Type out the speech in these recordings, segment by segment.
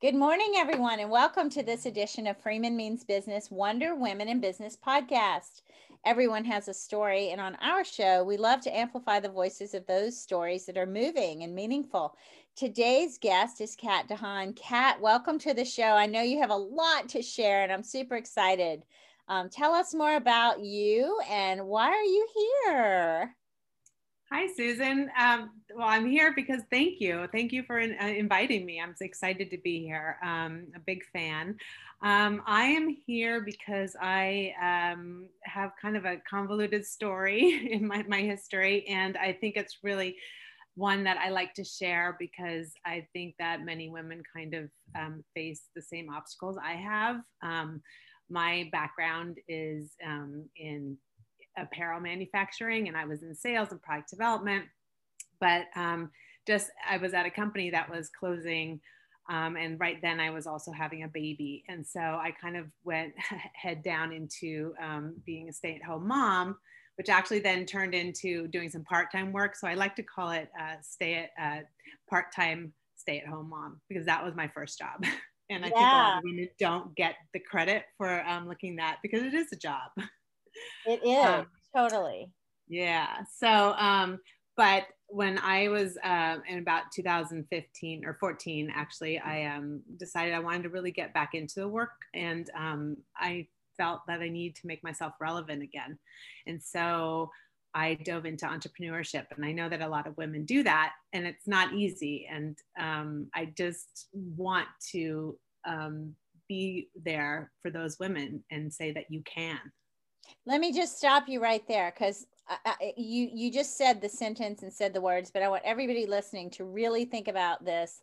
Good morning, everyone, and welcome to this edition of Freeman Means Business Wonder Women in Business podcast. Everyone has a story, and on our show, we love to amplify the voices of those stories that are moving and meaningful. Today's guest is Kat DeHaan. Kat, welcome to the show. I know you have a lot to share, and I'm super excited. Um, tell us more about you and why are you here? Hi, Susan. Um, well, I'm here because thank you. Thank you for in, uh, inviting me. I'm excited to be here. Um, a big fan. Um, I am here because I um, have kind of a convoluted story in my, my history, and I think it's really one that I like to share because I think that many women kind of um, face the same obstacles I have. Um, my background is in apparel manufacturing and I was in sales and product development. But um, just I was at a company that was closing. Um, and right then I was also having a baby. And so I kind of went head down into um, being a stay at home mom, which actually then turned into doing some part time work. So I like to call it uh, stay at uh, part time stay at home mom because that was my first job. and I yeah. think a lot of women don't get the credit for um, looking that because it is a job. It is um, totally. Yeah. So, um, but when I was uh, in about 2015 or 14, actually, I um, decided I wanted to really get back into the work, and um, I felt that I needed to make myself relevant again, and so I dove into entrepreneurship. And I know that a lot of women do that, and it's not easy. And um, I just want to um, be there for those women and say that you can. Let me just stop you right there because you you just said the sentence and said the words, but I want everybody listening to really think about this.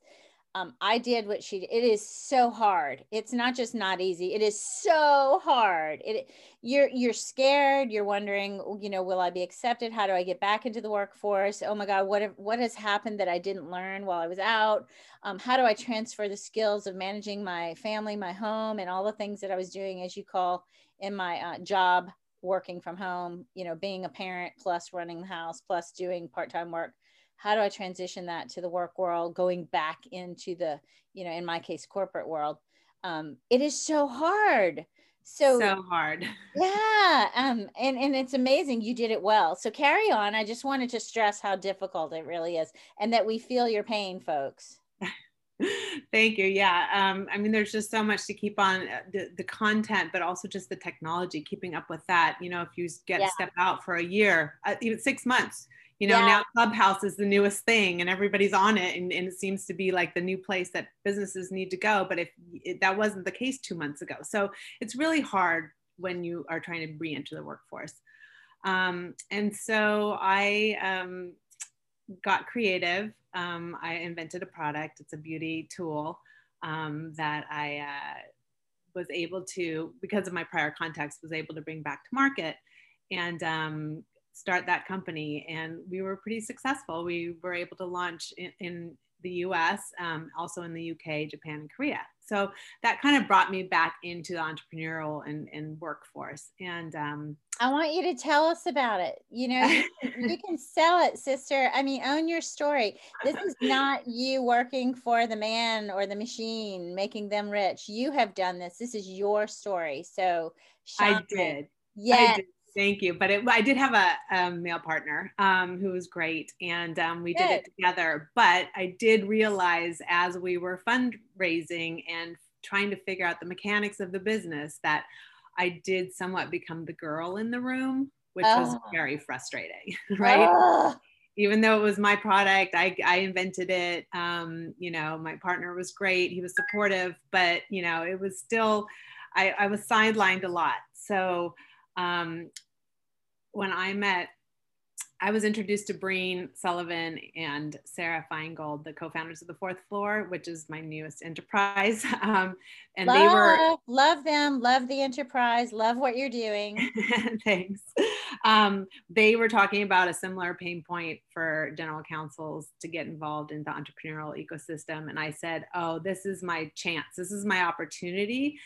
Um, I did what she did. It is so hard. It's not just not easy. It is so hard. It you're you're scared. You're wondering, you know, will I be accepted? How do I get back into the workforce? Oh my God, what have, what has happened that I didn't learn while I was out? Um, how do I transfer the skills of managing my family, my home, and all the things that I was doing, as you call in my uh, job working from home you know being a parent plus running the house plus doing part-time work how do i transition that to the work world going back into the you know in my case corporate world? Um, it is so hard. So so hard. Yeah um and and it's amazing you did it well. So carry on. I just wanted to stress how difficult it really is and that we feel your pain folks Thank you. Yeah. Um, I mean, there's just so much to keep on uh, the, the content, but also just the technology, keeping up with that. You know, if you get yeah. step out for a year, uh, even six months, you know, yeah. now Clubhouse is the newest thing and everybody's on it. And, and, it seems to be like the new place that businesses need to go. But if it, that wasn't the case two months ago, so it's really hard when you are trying to re enter the workforce. Um, and so I um, got creative um, I invented a product. It's a beauty tool um, that I uh, was able to, because of my prior contacts, was able to bring back to market and um, start that company. And we were pretty successful. We were able to launch in, in the US, um, also in the UK, Japan, and Korea. So that kind of brought me back into the entrepreneurial and, and workforce. And um, I want you to tell us about it. You know, you can, sell it, sister. I mean, own your story. This is not you working for the man or the machine, making them rich. You have done this. This is your story. So I did. Yes. I did. Thank you. But it, I did have a, a male partner um, who was great, and um, we did it together. But I did realize as we were fundraising and trying to figure out the mechanics of the business that I did somewhat become the girl in the room, which oh. was very frustrating, right? Oh. Even though it was my product, I, I invented it. Um, you know, my partner was great. He was supportive, but you know, it was still, I, I was sidelined a lot. So um, when I met, I was introduced to Breen Sullivan and Sarah Feingold, the co-founders of the Fourth Floor, which is my newest enterprise. Um, and love, they were love them, love the enterprise, love what you're doing. Thanks. Um, they were talking about a similar pain point for general counsels to get involved in the entrepreneurial ecosystem, and I said, "Oh, this is my chance. This is my opportunity."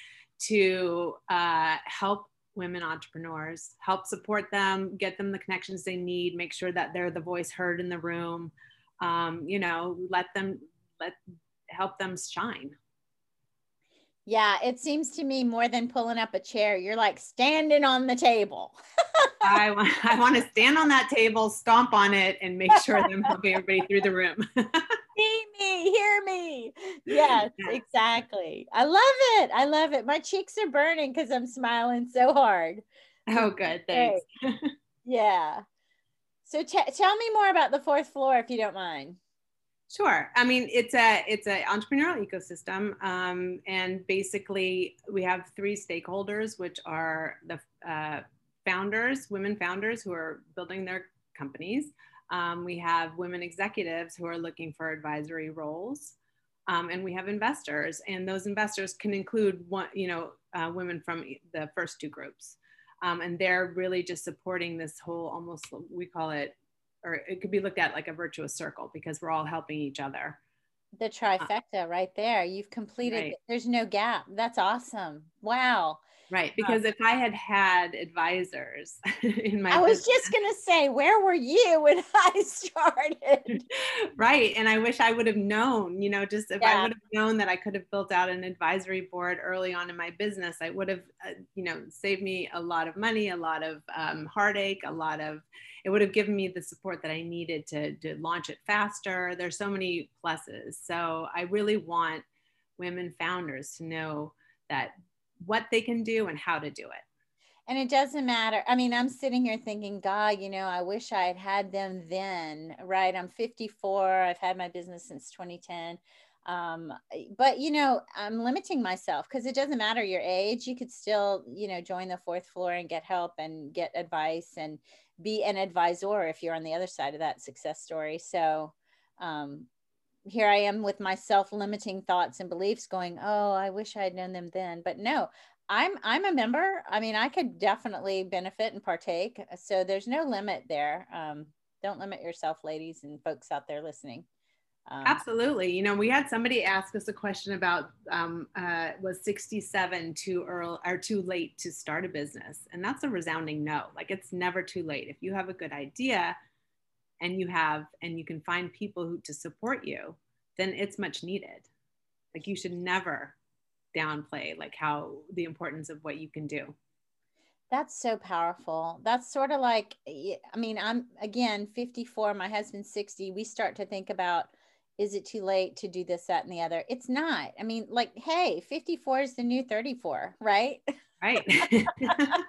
to uh, help women entrepreneurs, help support them, get them the connections they need, make sure that they're the voice heard in the room, um, you know, let them, let help them shine. Yeah, it seems to me more than pulling up a chair. You're like standing on the table. I want I want to stand on that table, stomp on it, and make sure that I'm helping everybody through the room. See me, hear me. Yes, exactly. I love it. I love it. My cheeks are burning because I'm smiling so hard. Oh, good. Thanks. yeah. So t- tell me more about the fourth floor, if you don't mind. Sure. I mean, it's a it's an entrepreneurial ecosystem, um, and basically we have three stakeholders, which are the uh, founders, women founders who are building their companies. Um, we have women executives who are looking for advisory roles, um, and we have investors, and those investors can include one, you know, uh, women from the first two groups, um, and they're really just supporting this whole almost we call it or it could be looked at like a virtuous circle because we're all helping each other. The trifecta uh, right there. You've completed, right. there's no gap. That's awesome. Wow. Right. Because if I had had advisors in my I was business, just going to say, where were you when I started? right. And I wish I would have known, you know, just if yeah. I would have known that I could have built out an advisory board early on in my business, I would have, uh, you know, saved me a lot of money, a lot of um, heartache, a lot of, it would have given me the support that I needed to, to launch it faster. There's so many pluses. So I really want women founders to know that what they can do and how to do it. And it doesn't matter. I mean, I'm sitting here thinking, God, you know, I wish I had had them then, right? I'm 54. I've had my business since 2010. Um, but, you know, I'm limiting myself because it doesn't matter your age. You could still, you know, join the fourth floor and get help and get advice and be an advisor if you're on the other side of that success story. So, um, here I am with my self-limiting thoughts and beliefs going, oh, I wish I had known them then. But no, I'm I'm a member. I mean, I could definitely benefit and partake. So there's no limit there. Um, don't limit yourself, ladies and folks out there listening. Um, Absolutely. You know, we had somebody ask us a question about um, uh, was 67 too early or too late to start a business? And that's a resounding no. Like it's never too late. If you have a good idea, and you have and you can find people who to support you then it's much needed. Like you should never downplay like how the importance of what you can do. That's so powerful. That's sort of like i mean i'm again 54 my husband's 60 we start to think about is it too late to do this that and the other? It's not. I mean like hey 54 is the new 34 right? Right.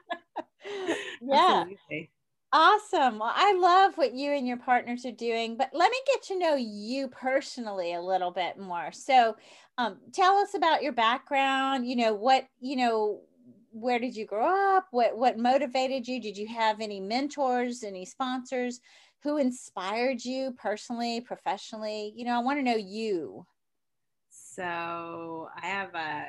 Yeah. Absolutely. Awesome. Well, I love what you and your partners are doing, but let me get to know you personally a little bit more. So, um, tell us about your background. You know, what, you know, where did you grow up? What, what motivated you? Did you have any mentors, any sponsors? Who inspired you personally, professionally? You know, I want to know you. So, I have a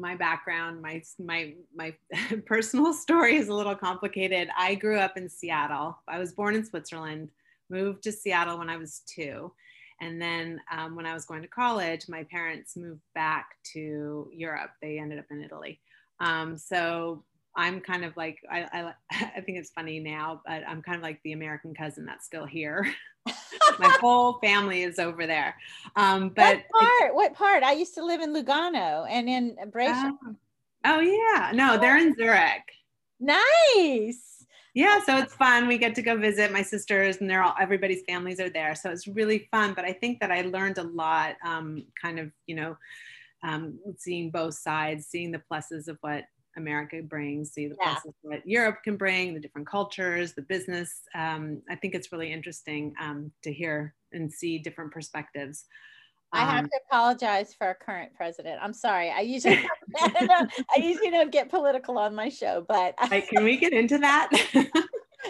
my background, my my my personal story is a little complicated. I grew up in Seattle. I was born in Switzerland, moved to Seattle when I was two, and then um, when I was going to college, my parents moved back to Europe. They ended up in Italy. Um, so I'm kind of like I, I I think it's funny now, but I'm kind of like the American cousin that's still here. my whole family is over there. Um, but what part? What part? I used to live in Lugano and in Brescia. Oh, oh yeah, no, they're in Zurich. Nice. Yeah, so it's fun. We get to go visit my sisters, and they're all everybody's families are there, so it's really fun. But I think that I learned a lot, um, kind of, you know, um, seeing both sides, seeing the pluses of what America brings, see the yeah. what Europe can bring, the different cultures, the business. Um, I think it's really interesting um, to hear and see different perspectives. I have um, to apologize for our current president. I'm sorry. I usually I, I usually don't get political on my show, but can we get into that?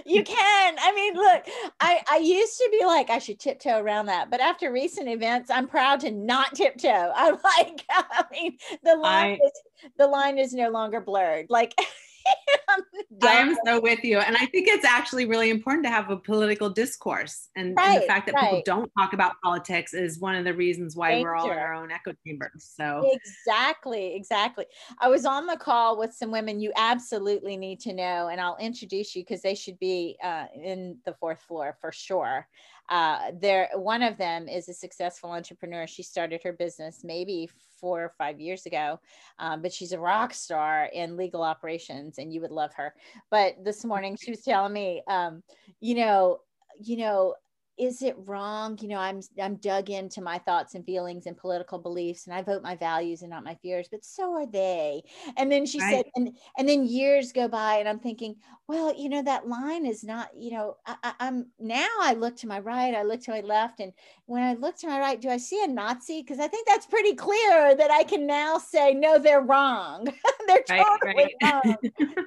you can. I mean, look, I, I used to be like, I should tiptoe around that. But after recent events, I'm proud to not tiptoe. I'm like, I mean, the line, I, is, the line is no longer blurred. Like, I am so with you. And I think it's actually really important to have a political discourse. And, right, and the fact that right. people don't talk about politics is one of the reasons why Danger. we're all in our own echo chambers. So, exactly, exactly. I was on the call with some women you absolutely need to know, and I'll introduce you because they should be uh, in the fourth floor for sure. Uh, there one of them is a successful entrepreneur. She started her business maybe four or five years ago um, but she's a rock star in legal operations and you would love her. But this morning she was telling me um, you know you know is it wrong? You know i'm i'm dug into my thoughts and feelings and political beliefs and i vote my values and not my fears but so are they. And then she right. said and and then years go by and i'm thinking well you know that line is not you know I, am now i look to my right i look to my left and when i look to my right do i see a nazi? Because i think that's pretty clear that i can now say no they're wrong. They're totally right, right. wrong.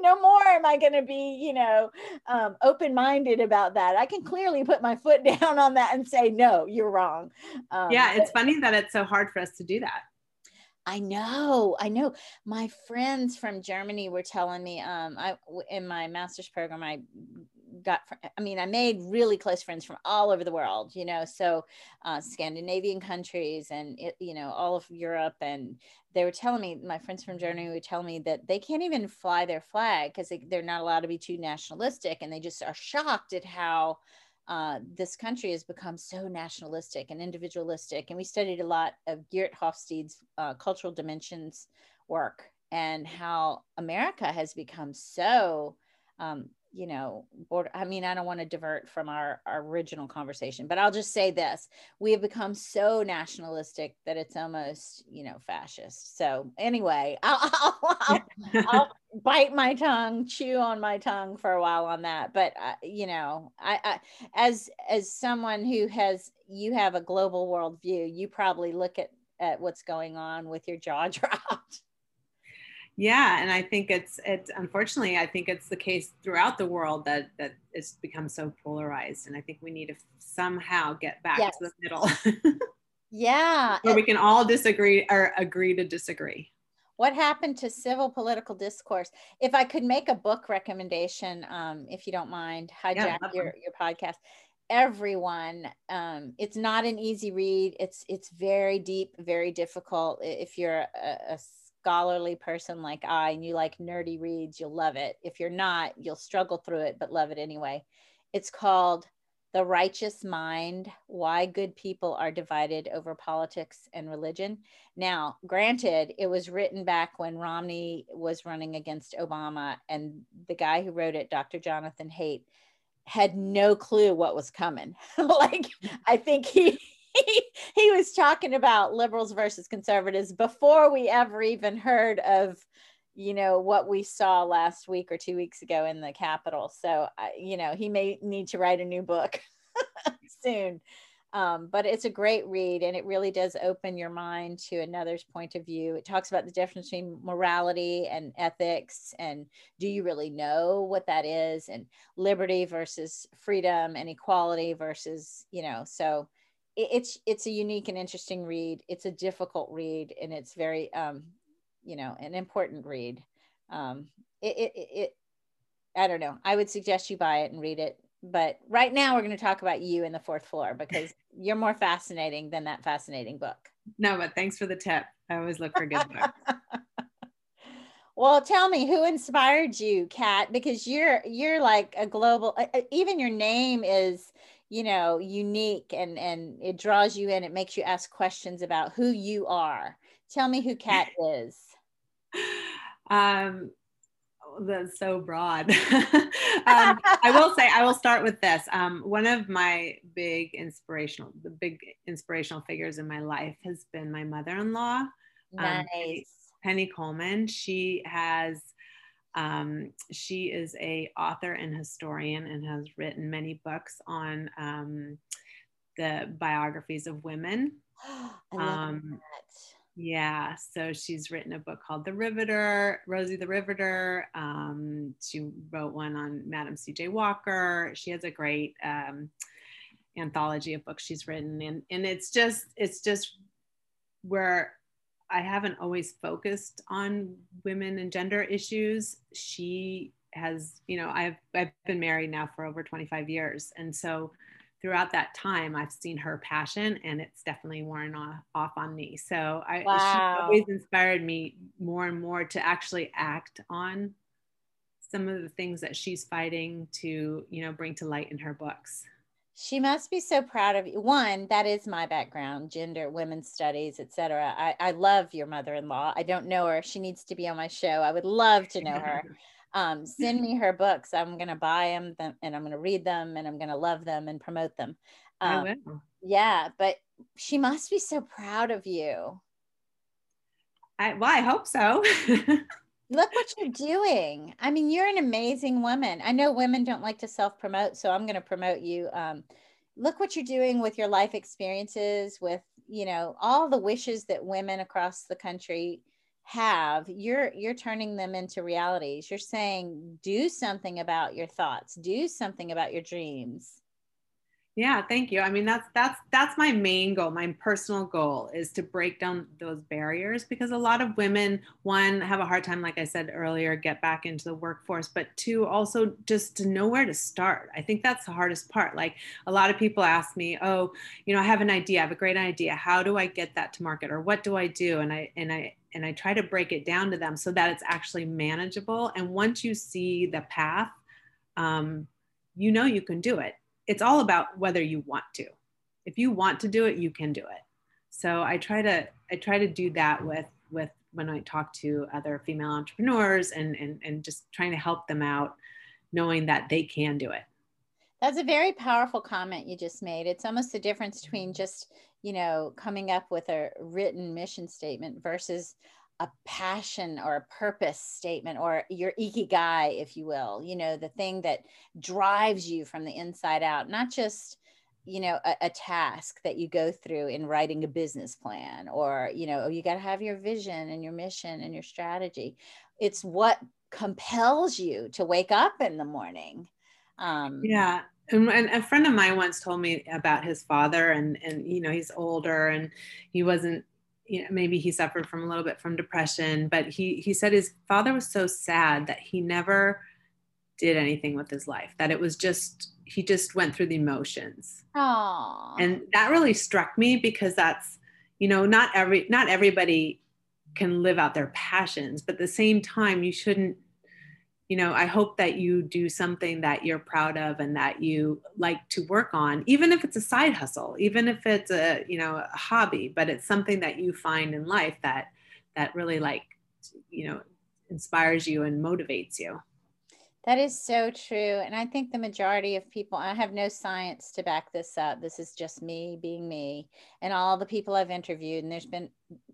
No more am i going to be you know um, open-minded about that. I can clearly put put my foot down on that and say, no, you're wrong. Um, yeah, it's funny that it's so hard for us to do that. I know, I know. My friends from Germany were telling me, um, I in my master's program, I got, I mean, I made really close friends from all over the world, you know, so uh, Scandinavian countries and, it, you know, all of Europe. And they were telling me, my friends from Germany would tell me that they can't even fly their flag because they, they're not allowed to be too nationalistic. And they just are shocked at how uh, this country has become so nationalistic and individualistic. And we studied a lot of Geert Hofstede's uh, cultural dimensions work and how America has become so um, you know, border, I mean, I don't want to divert from our, our original conversation, but I'll just say this. We have become so nationalistic that it's almost, you know, fascist. So anyway, I'll, I'll, I'll, I'll bite my tongue, chew on my tongue for a while on that. But, uh, you know, I, I, as, as someone who has, you have a global worldview, you probably look at, at what's going on with your jaw dropped yeah and i think it's it. unfortunately i think it's the case throughout the world that that it's become so polarized and i think we need to somehow get back yes. to the middle. Yeah where we can all disagree or agree to disagree. What happened to civil political discourse? If i could make a book recommendation um, if you don't mind hijack yeah, your, your podcast. Everyone um, it's not an easy read. It's it's very deep very difficult. If you're a, a scholarly person like I and you like nerdy reads, you'll love it. If you're not, you'll struggle through it, but love it anyway. It's called The Righteous Mind Why Good People Are Divided Over Politics and Religion. Now, granted, it was written back when Romney was running against Obama, and the guy who wrote it, Dr. Jonathan Haidt, had no clue what was coming. like, I think he he, was talking about liberals versus conservatives before we ever even heard of you know what we saw last week or two weeks ago in the capitol. So uh, you know he may need to write a new book soon. Um, but it's a great read and it really does open your mind to another's point of view. It talks about the difference between morality and ethics and do you really know what that is and liberty versus freedom and equality versus you know so it's it's a unique and interesting read. It's a difficult read, and it's very um, you know an important read. Um, it, it, it I don't know. I would suggest you buy it and read it. But right now, we're going to talk about you in the fourth floor because you're more fascinating than that fascinating book. No, but thanks for the tip. I always look for good books. well, tell me who inspired you, Kat? Because you're you're like a global. Even your name is you know unique and and it draws you in it makes you ask questions about who you are. Tell me who kat is. Um that's so broad. Um, i will say i will start with this. Um, one of my big inspirational the big inspirational figures in my life has been my mother-in-law um, nice. Um, penny colman. She has um, she is a author and historian and has written many books on um, the biographies of women. um, yeah, so she's written a book called The Riveter, Rosie the Riveter. Um, she wrote one on Madam C.J. Walker. She has a great um, anthology of books she's written, and and it's just it's just where I haven't always focused on women and gender issues. She has, you know, I've I've been married now for over 25 years, and so throughout that time, I've seen her passion, and it's definitely worn off, off on me. So I, wow. she always inspired me more and more to actually act on some of the things that she's fighting to, you know, bring to light in her books. She must be so proud of you. One, that is my background, gender, women's studies, etc. I, I love your mother-in-law. I don't know her. She needs to be on my show. I would love to know her. Um, send me her books. I'm going to buy them and I'm going to read them and I'm going to love them and promote them. Um, I will. Yeah, but she must be so proud of you. I, well, I hope so. Look what you're doing. I mean, you're an amazing woman. I know women don't like to self promote, so I'm going to promote you. Um, look what you're doing with your life experiences, with, you know, all the wishes that women across the country have you're you're turning them into realities you're saying do something about your thoughts do something about your dreams yeah, thank you. I mean, that's that's that's my main goal. My personal goal is to break down those barriers because a lot of women, one, have a hard time, like I said earlier, get back into the workforce, but two, also just to know where to start. I think that's the hardest part. Like a lot of people ask me, "Oh, you know, I have an idea, I have a great idea. How do I get that to market, or what do I do?" And I and I and I try to break it down to them so that it's actually manageable. And once you see the path, um, you know you can do it it's all about whether you want to. If you want to do it, you can do it. So I try to I try to do that with with when I talk to other female entrepreneurs and and, and just trying to help them out, knowing that they can do it. That's a very powerful comment you just made. It's almost the difference between just, you know, coming up with a written mission statement versus a passion or a purpose statement or your ikigai if you will you know the thing that drives you from the inside out not just you know a, a task that you go through in writing a business plan or you know you got to have your vision and your mission and your strategy. It's what compels you to wake up in the morning. Um, yeah and, and, a friend of mine once told me about his father and and you know he's older and he wasn't you know, maybe he suffered from a little bit from depression, but he he said his father was so sad that he never did anything with his life. That it was just he just went through the emotions. Aww. And that really struck me because that's you know not every not everybody can live out their passions, but at the same time you shouldn't you know, I hope that you do something that you're proud of and that you like to work on, even if it's a side hustle, even if it's a, you know, a hobby, but it's something that you find in life that that really like, you know, inspires you and motivates you. That is so true. And I think the majority of people, I have no science to back this up. This is just me being me and all the people I've interviewed. And there's been,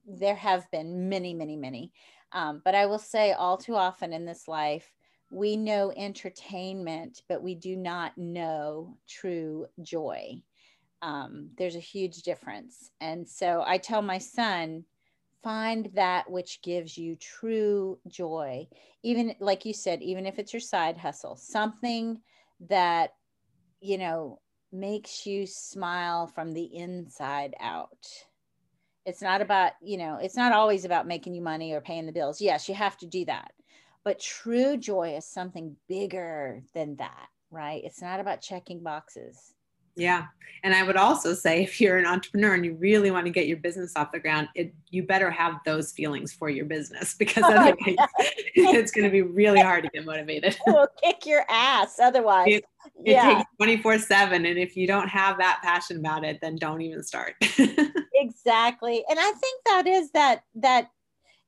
there have been many, many, many. Um, but I will say all too often in this life, we know entertainment, but we do not know true joy. Um, there's a huge difference. And so I tell my son, find that which gives you true joy. Even like you said, even if it's your side hustle, something that, you know, makes you smile from the inside out. It's not about, you know, it's not always about making you money or paying the bills. Yes, you have to do that but true joy is something bigger than that, right? It's not about checking boxes. Yeah. And I would also say if you're an entrepreneur and you really want to get your business off the ground, it, you better have those feelings for your business because oh, otherwise yeah. it's going to be really hard to get motivated. It will kick your ass otherwise. It, it yeah. takes 24 7. And if you don't have that passion about it, then don't even start. exactly. And I think that is that, that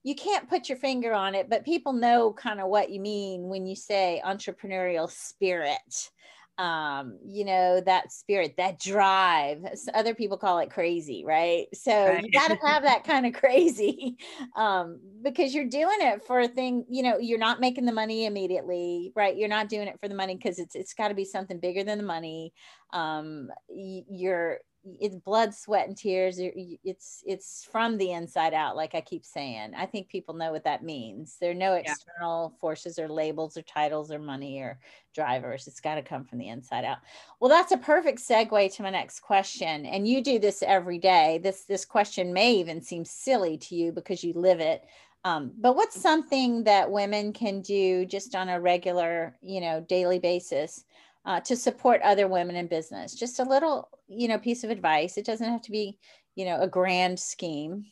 you can't put your finger on it, but people know kind of what you mean when you say entrepreneurial spirit. Um, you know, that spirit, that drive. Other people call it crazy, right? So right. you got to have that kind of crazy um, because you're doing it for a thing, you know, you're not making the money immediately, right? You're not doing it for the money because it's it's got to be something bigger than the money. Um, you're it's blood sweat and tears it's it's from the inside out like i keep saying. I think people know what that means. There are no external yeah. forces or labels or titles or money or drivers. It's got to come from the inside out. Well that's a perfect segue to my next question and you do this every day. This this question may even seem silly to you because you live it um, but what's something that women can do just on a regular you know daily basis uh, to support other women in business. Just a little, you know, piece of advice. It doesn't have to be, you know, a grand scheme.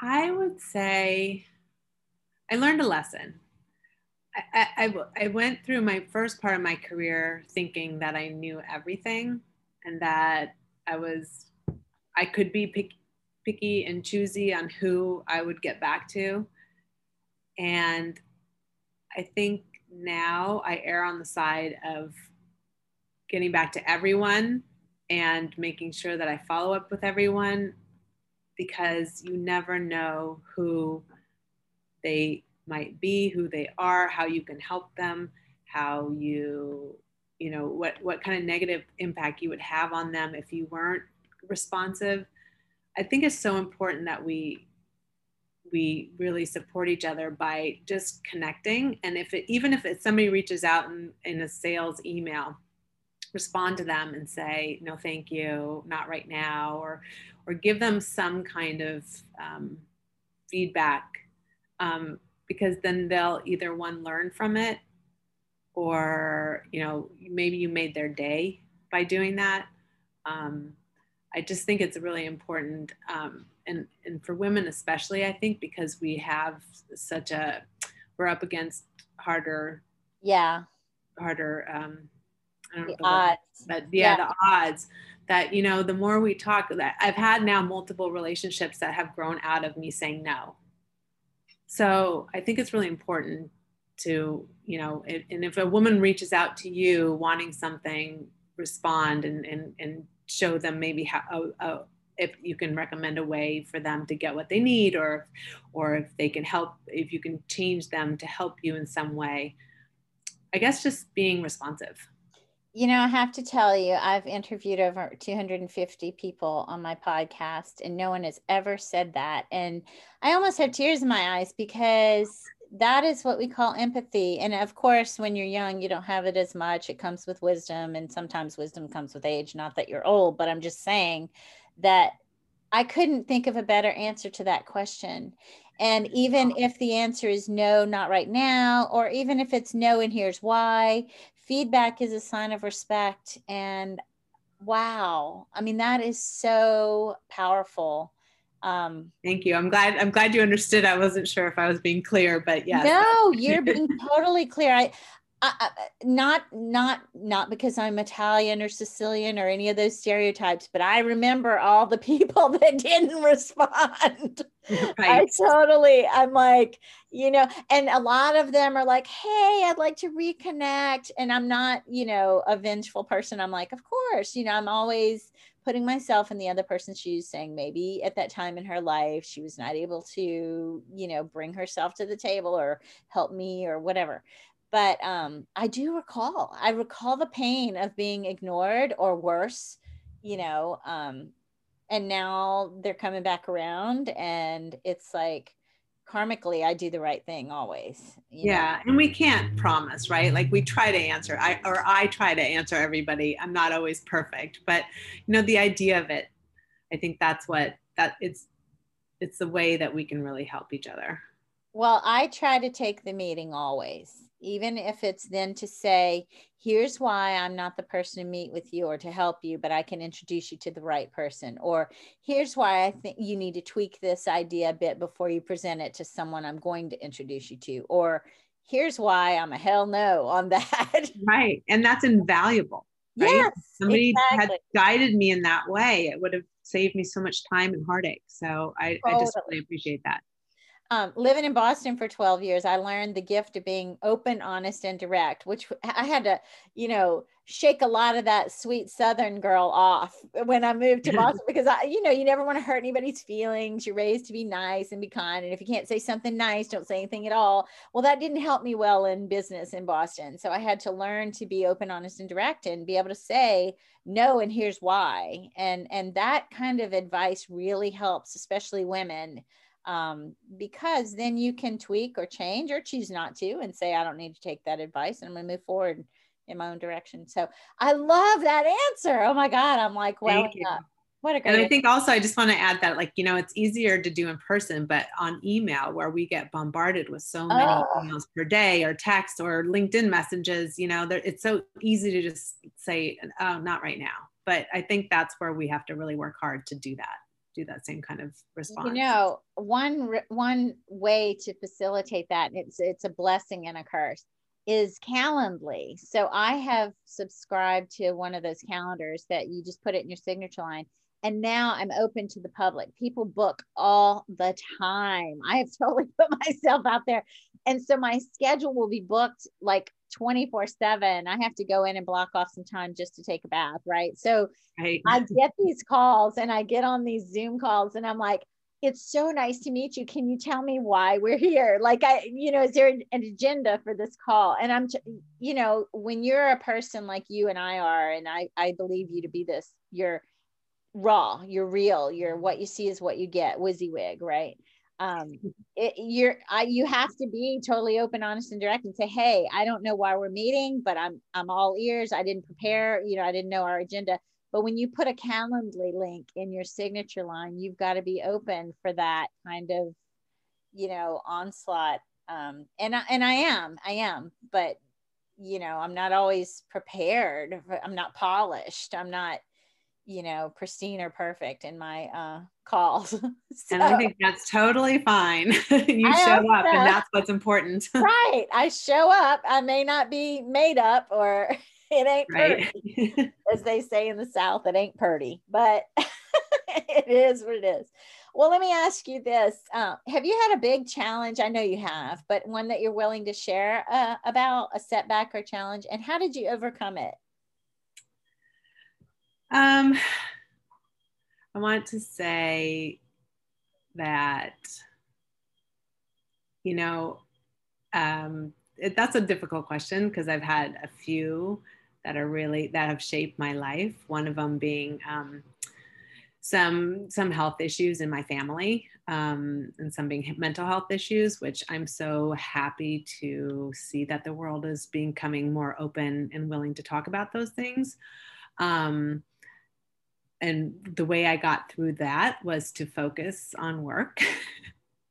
I would say I learned a lesson. I, I, I went through my first part of my career thinking that I knew everything and that I was, I could be picky, picky and choosy on who I would get back to. And I think now I err on the side of getting back to everyone and making sure that I follow up with everyone because you never know who they might be, who they are, how you can help them, how you, you know, what, what kind of negative impact you would have on them if you weren't responsive. I think it's so important that we we really support each other by just connecting. And if it even if somebody reaches out in, in a sales email respond to them and say no thank you not right now or or give them some kind of um, feedback um, because then they'll either one learn from it or you know maybe you made their day by doing that. Um, i just think it's really important um, and and for women especially i think because we have such a we're up against harder yeah. harder um I don't the know odds. but yeah, yeah. the odds that you know the more we talk that i've had now multiple relationships that have grown out of me saying no. So i think it's really important to you know it, and if a woman reaches out to you wanting something respond and and, and show them maybe how a, a, if you can recommend a way for them to get what they need or or if they can help if you can change them to help you in some way i guess just being responsive you know i have to tell you i've interviewed over 250 people on my podcast and no one has ever said that and i almost have tears in my eyes because that is what we call empathy. And of course, when you're young, you don't have it as much. It comes with wisdom, and sometimes wisdom comes with age. Not that you're old, but I'm just saying that I couldn't think of a better answer to that question. And even if the answer is no, not right now, or even if it's no, and here's why, feedback is a sign of respect. And wow, I mean, that is so powerful. Um, Thank you. I'm glad. I'm glad you understood. I wasn't sure if I was being clear, but yeah. No, you're being totally clear. I, I, not not not because I'm Italian or Sicilian or any of those stereotypes, but I remember all the people that didn't respond. Right. I totally, I'm like, you know, and a lot of them are like, "Hey, I'd like to reconnect," and I'm not, you know, a vengeful person. I'm like, of course, you know, I'm always putting myself in the other person's shoes saying maybe at that time in her life she was not able to you know bring herself to the table or help me or whatever but um, I do recall, I recall the pain of being ignored or worse, you know, um, and now they're coming back around and it's like, karmically i do the right thing always yeah know? and we can't promise right like we try to answer i or i try to answer everybody i'm not always perfect but you know the idea of it i think that's what that it's it's the way that we can really help each other well i try to take the meeting always even if it's then to say, here's why I'm not the person to meet with you or to help you, but I can introduce you to the right person. Or here's why I think you need to tweak this idea a bit before you present it to someone I'm going to introduce you to. Or here's why I'm a hell no on that. Right. And that's invaluable. Right? Yes. Somebody exactly. had guided me in that way. It would have saved me so much time and heartache. So I, totally. I just really appreciate that um, living in Boston for 12 years, I learned the gift of being open, honest, and direct, which I had to, you know, shake a lot of that sweet Southern girl off when I moved to Boston because I, you know, you never want to hurt anybody's feelings. You're raised to be nice and be kind. And if you can't say something nice, don't say anything at all. Well, that didn't help me well in business in Boston. So I had to learn to be open, honest, and direct and be able to say no, and here's why. And, and that kind of advice really helps, especially women um, because then you can tweak or change or choose not to and say, I don't need to take that advice and I'm going to move forward in my own direction. So I love that answer. Oh my God. I'm like, well, what a great. And I think also, I just want to add that, like, you know, it's easier to do in person, but on email, where we get bombarded with so many oh. emails per day or text or LinkedIn messages, you know, it's so easy to just say, oh, not right now. But I think that's where we have to really work hard to do that do that same kind of response. You know, one one way to facilitate that, it's it's a blessing and a curse, is Calendly. So I have subscribed to one of those calendars that you just put it in your signature line. And now I'm open to the public. People book all the time. I have totally put myself out there. And so my schedule will be booked like 24 7 i have to go in and block off some time just to take a bath right so right. i get these calls and i get on these zoom calls and i'm like it's so nice to meet you can you tell me why we're here like i you know is there an, an agenda for this call and i'm you know when you're a person like you and i are and i i believe you to be this you're raw you're real you're what you see is what you get WYSIWYG right? Um it, you're I, you have to be totally open honest and direct and say hey i don't know why we're meeting but i'm i'm all ears. I didn't prepare you know i didn't know our agenda. But when you put a calendly link in your signature line you've got to be open for that kind of you know onslaught. Um and I, and i am i am but you know i'm not always prepared i'm not polished i'm not you know, pristine or perfect in my uh, calls. so, and I think that's totally fine. you I show up, and that's what's important. right. I show up. I may not be made up or it ain't right. pretty, as they say in the South, it ain't pretty, but it is what it is. Well, let me ask you this. Uh, have you had a big challenge? I know you have, but one that you're willing to share uh, about a setback or challenge, and how did you overcome it? Um, I want to say that, you know, um, it, that's a difficult question because I've had a few that are really that have shaped my life. One of them being um, some some health issues in my family, um, and some being mental health issues, which I'm so happy to see that the world is becoming more open and willing to talk about those things. Um, and the way I got through that was to focus on work.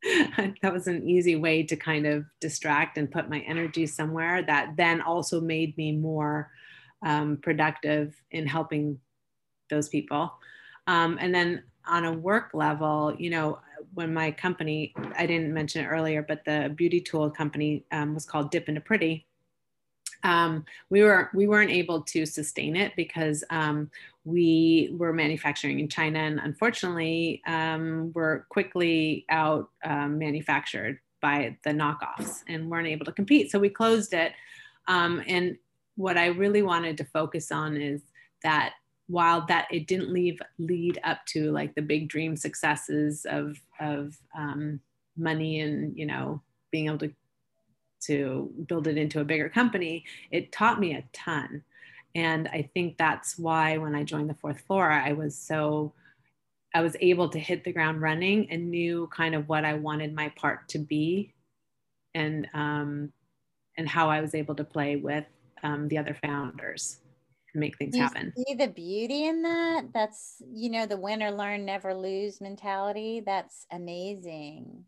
that was an easy way to kind of distract and put my energy somewhere that then also made me more um, productive in helping those people. Um, and then on a work level, you know, when my company, I didn't mention it earlier, but the beauty tool company um, was called Dip into Pretty um, we were we weren't able to sustain it because um, we were manufacturing in China, and unfortunately, um, were quickly out um, manufactured by the knockoffs and weren't able to compete. So we closed it. Um, and what I really wanted to focus on is that while that it didn't leave lead up to like the big dream successes of of um, money and you know being able to to build it into a bigger company, it taught me a ton. And I think that's why when I joined the fourth floor, I was so, I was able to hit the ground running and knew kind of what I wanted my part to be and, um, and how I was able to play with um, the other founders to make things you happen. See the beauty in that? That's, you know, the win or learn, never lose mentality. That's amazing.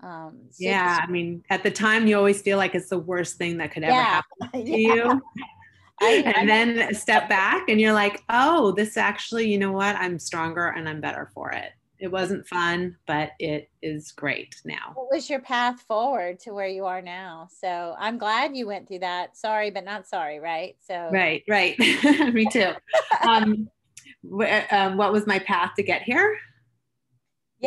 Um, so yeah, I mean, at the time, you always feel like it's the worst thing that could ever yeah, happen to yeah. you. I, and I, then step back and you're like, oh, this actually, you know what? I'm stronger and I'm better for it. It wasn't fun, but it is great now. What was your path forward to where you are now? So I'm glad you went through that. Sorry, but not sorry, right? So right, right. Me too. um, um, what was my path to get here?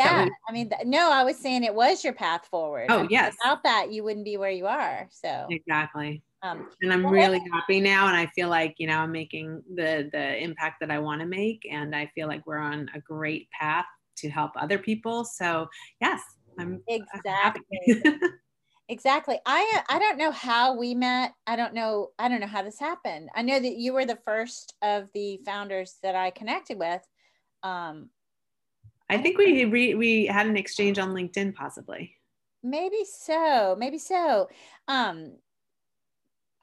Yeah, I mean, no, I was saying it was your path forward. Oh, yes. Without that, you wouldn't be where you are. So exactly. Um, and I'm well, really happy now, and I feel like you know I'm making the the impact that I want to make, and I feel like we're on a great path to help other people. So yes, I'm exactly. exactly. I I don't know how we met. I don't know. I don't know how this happened. I know that you were the first of the founders that I connected with. Um, I think we re- we had an exchange on LinkedIn, possibly. Maybe so. Maybe so. Um,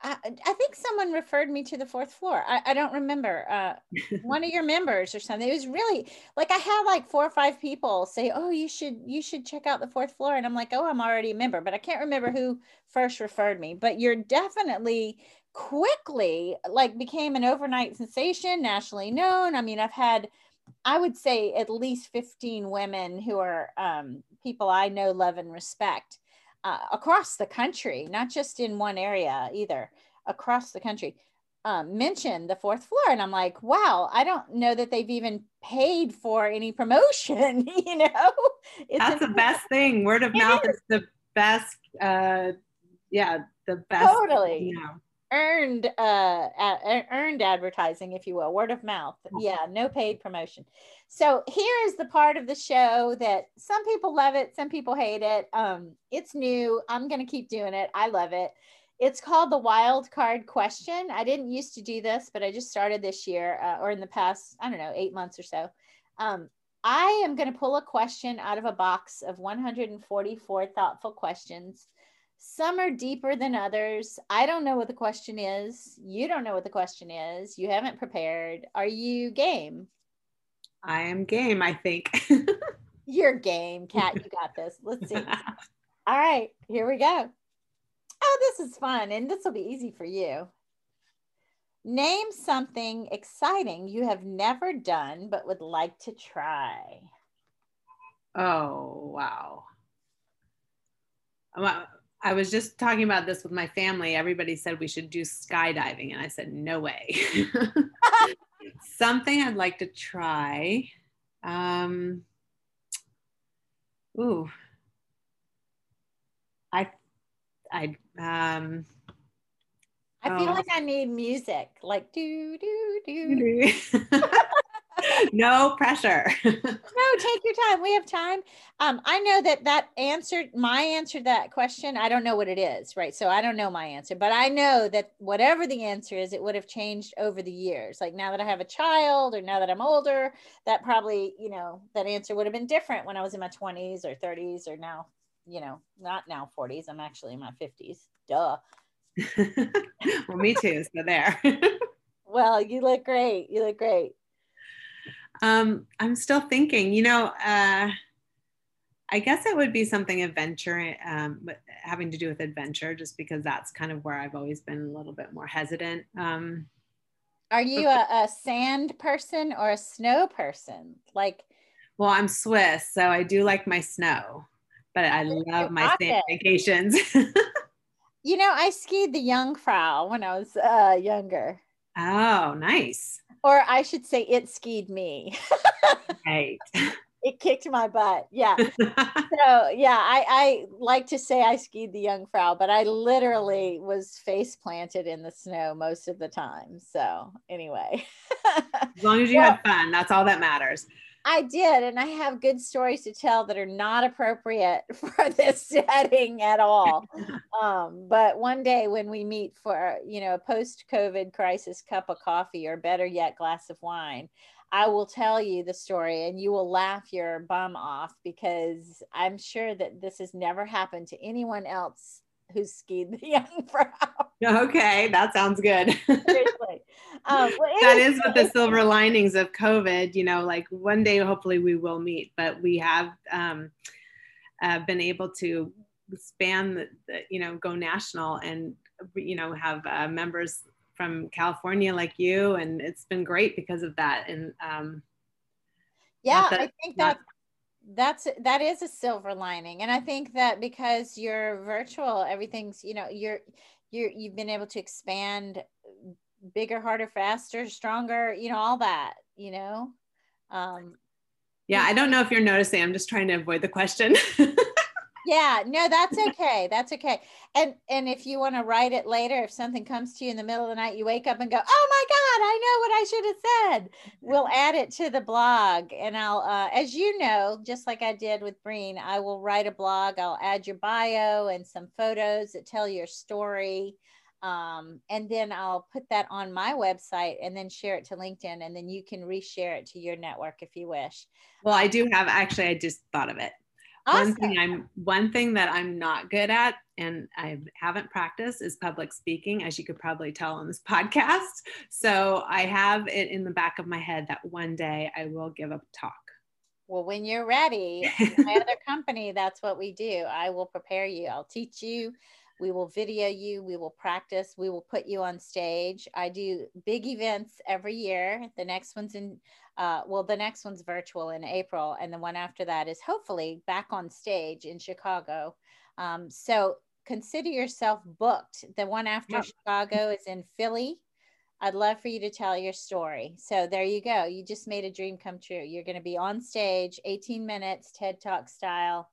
I, I think someone referred me to the fourth floor. I, I don't remember. Uh, one of your members or something. It was really like I had like four or five people say, "Oh, you should you should check out the fourth floor," and I'm like, "Oh, I'm already a member," but I can't remember who first referred me. But you're definitely quickly like became an overnight sensation, nationally known. I mean, I've had I would say at least 15 women who are um, people I know, love, and respect uh, across the country, not just in one area either, across the country, um, mention the fourth floor. And I'm like, wow, I don't know that they've even paid for any promotion, you know? It's That's the best thing. Word of mouth is. is the best. Uh, yeah, the best. Totally. You know earned uh earned advertising if you will word of mouth. Yeah no paid promotion. So here is the part of the show that some people love it some people hate it. Um it's new. I'm going to keep doing it. I love it. It's called the wild card question. I didn't used to do this but i just started this year uh, or in the past i don't know eight months or so. Um i am going to pull a question out of a box of 144 thoughtful questions some are deeper than others. I don't know what the question is. You don't know what the question is. You haven't prepared. Are you game? I am game, I think. You're game, Kat. You got this. Let's see. All right, here we go. Oh, this is fun, and this will be easy for you. Name something exciting you have never done but would like to try. Oh, wow. I was just talking about this with my family. Everybody said we should do skydiving, and I said, no way. Something I'd like to try. Um, ooh, I, I, um, I feel oh. like I need music, like do do do. no pressure. no, take your time. We have time. Um, I know that that answered my answer to that question. I don't know what it is, right? So I don't know my answer, but I know that whatever the answer is, it would have changed over the years. Like now that I have a child or now that I'm older, that probably, you know, that answer would have been different when I was in my 20s or 30s or now, you know, not now 40s. I'm actually in my 50s. Duh. well, me too. So there. well, you look great. You look great. Um, I'm still thinking, you know, uh, I guess it would be something adventure, um, having to do with adventure, just because that's kind of where I've always been a little bit more hesitant. Um, Are you a, a sand person or a snow person? Like, well, I'm Swiss, so I do like my snow, but I love my sand vacations. you know, I skied the Jungfrau when I was uh, younger. Oh, nice. Or I should say, it skied me. right. It kicked my butt. Yeah. so yeah, I, I like to say I skied the Jungfrau, but I literally was face planted in the snow most of the time. So anyway. as long as you well, had fun, that's all that matters. I did, and I have good stories to tell that are not appropriate for this setting at all. um, but one day when we meet for you know a post-COVID crisis cup of coffee, or better yet, glass of wine, I will tell you the story, and you will laugh your bum off because I'm sure that this has never happened to anyone else who's skied the Jungfrau. Okay, that sounds good. Um, well, that is what the silver linings of COVID, you know, like one day hopefully we will meet, but we have um, uh, been able to span the, the, you know, go national and, you know, have uh, members from California like you. And it's been great because of that. And um, yeah, that, I think that that's that is a silver lining and i think that because you're virtual everything's you know you're you're you've been able to expand bigger harder faster stronger you know all that you know? Um yeah i don't know if you're noticing i'm just trying to avoid the question yeah no that's okay that's okay and and if you want to write it later if something comes to you in the middle of the night you wake up and go oh my god i know what i should have said we'll add it to the blog and i'll uh, as you know just like i did with breen i will write a blog i'll add your bio and some photos that tell your story um, and then I'll put that on my website and then share it to LinkedIn, and then you can reshare it to your network if you wish. Well, I do have actually, I just thought of it. Awesome. One thing I'm one thing that I'm not good at and I haven't practiced is public speaking, as you could probably tell on this podcast. So I have it in the back of my head that one day I will give a talk. Well, when you're ready, my other company, that's what we do. I will prepare you. I'll teach you. We will video you. We will practice. We will put you on stage. I do big events every year. The next one's in uh, well, the next one's virtual in April, and the one after that is hopefully back on stage in Chicago. Um, so consider yourself booked. The one after yep. Chicago is in Philly. I'd love for you to tell your story. So there you go. You just made a dream come true. You're going to be on stage, 18 minutes, TED Talk style,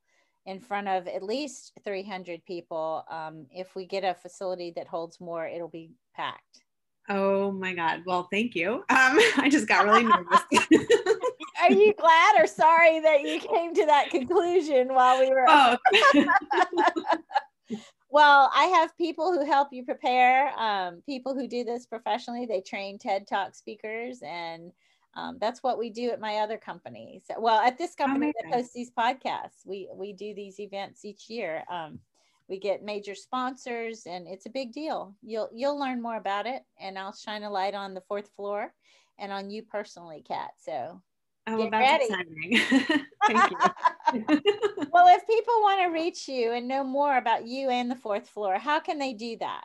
in front of at least 300 people. Um, if we get a facility that holds more, it'll be packed. Oh my God. Well, thank you. Um, I just got really nervous. Are you glad or sorry that you came to that conclusion while we were? Oh. well, I have people who help you prepare, um, people who do this professionally. They train TED Talk speakers, and um, that's what we do at my other companies. Well, at this company oh that hosts these podcasts, we we do these events each year. Um, we get major sponsors and it's a big deal. You'll you'll learn more about it and i'll shine a light on the fourth floor and on you personally kat so oh well, that's ready. exciting. Thank you. Well if people want to reach you and know more about you and the fourth floor how can they do that?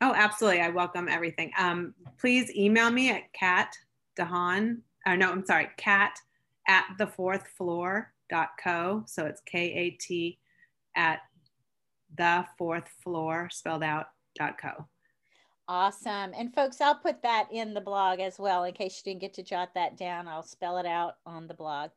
Oh absolutely. I welcome everything. Um, please email me at kat dahan or no i'm sorry kat at the fourth floor dot co. So it's k-a-t at the fourth floor spelled out dot co. Awesome. And folks, I'll put that in the blog as well in case you didn't get to jot that down. I'll spell it out on the blog.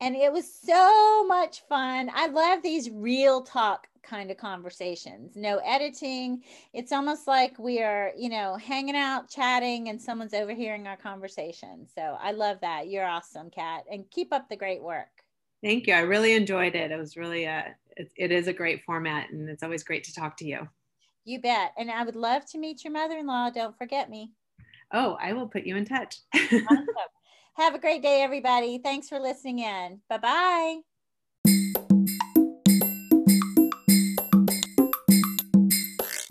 And it was so much fun. I love these real talk kind of conversations. No editing. It's almost like we are, you know, hanging out, chatting, and someone's overhearing our conversation. So I love that. You're awesome, Kat. And keep up the great work. Thank you. I really enjoyed it. It was really a it, it is a great format and it's always great to talk to you. You bet. And I would love to meet your mother in law. Don't forget me. Oh, I will put you in touch. awesome. Have a great day, everybody. Thanks for listening in. Bye bye.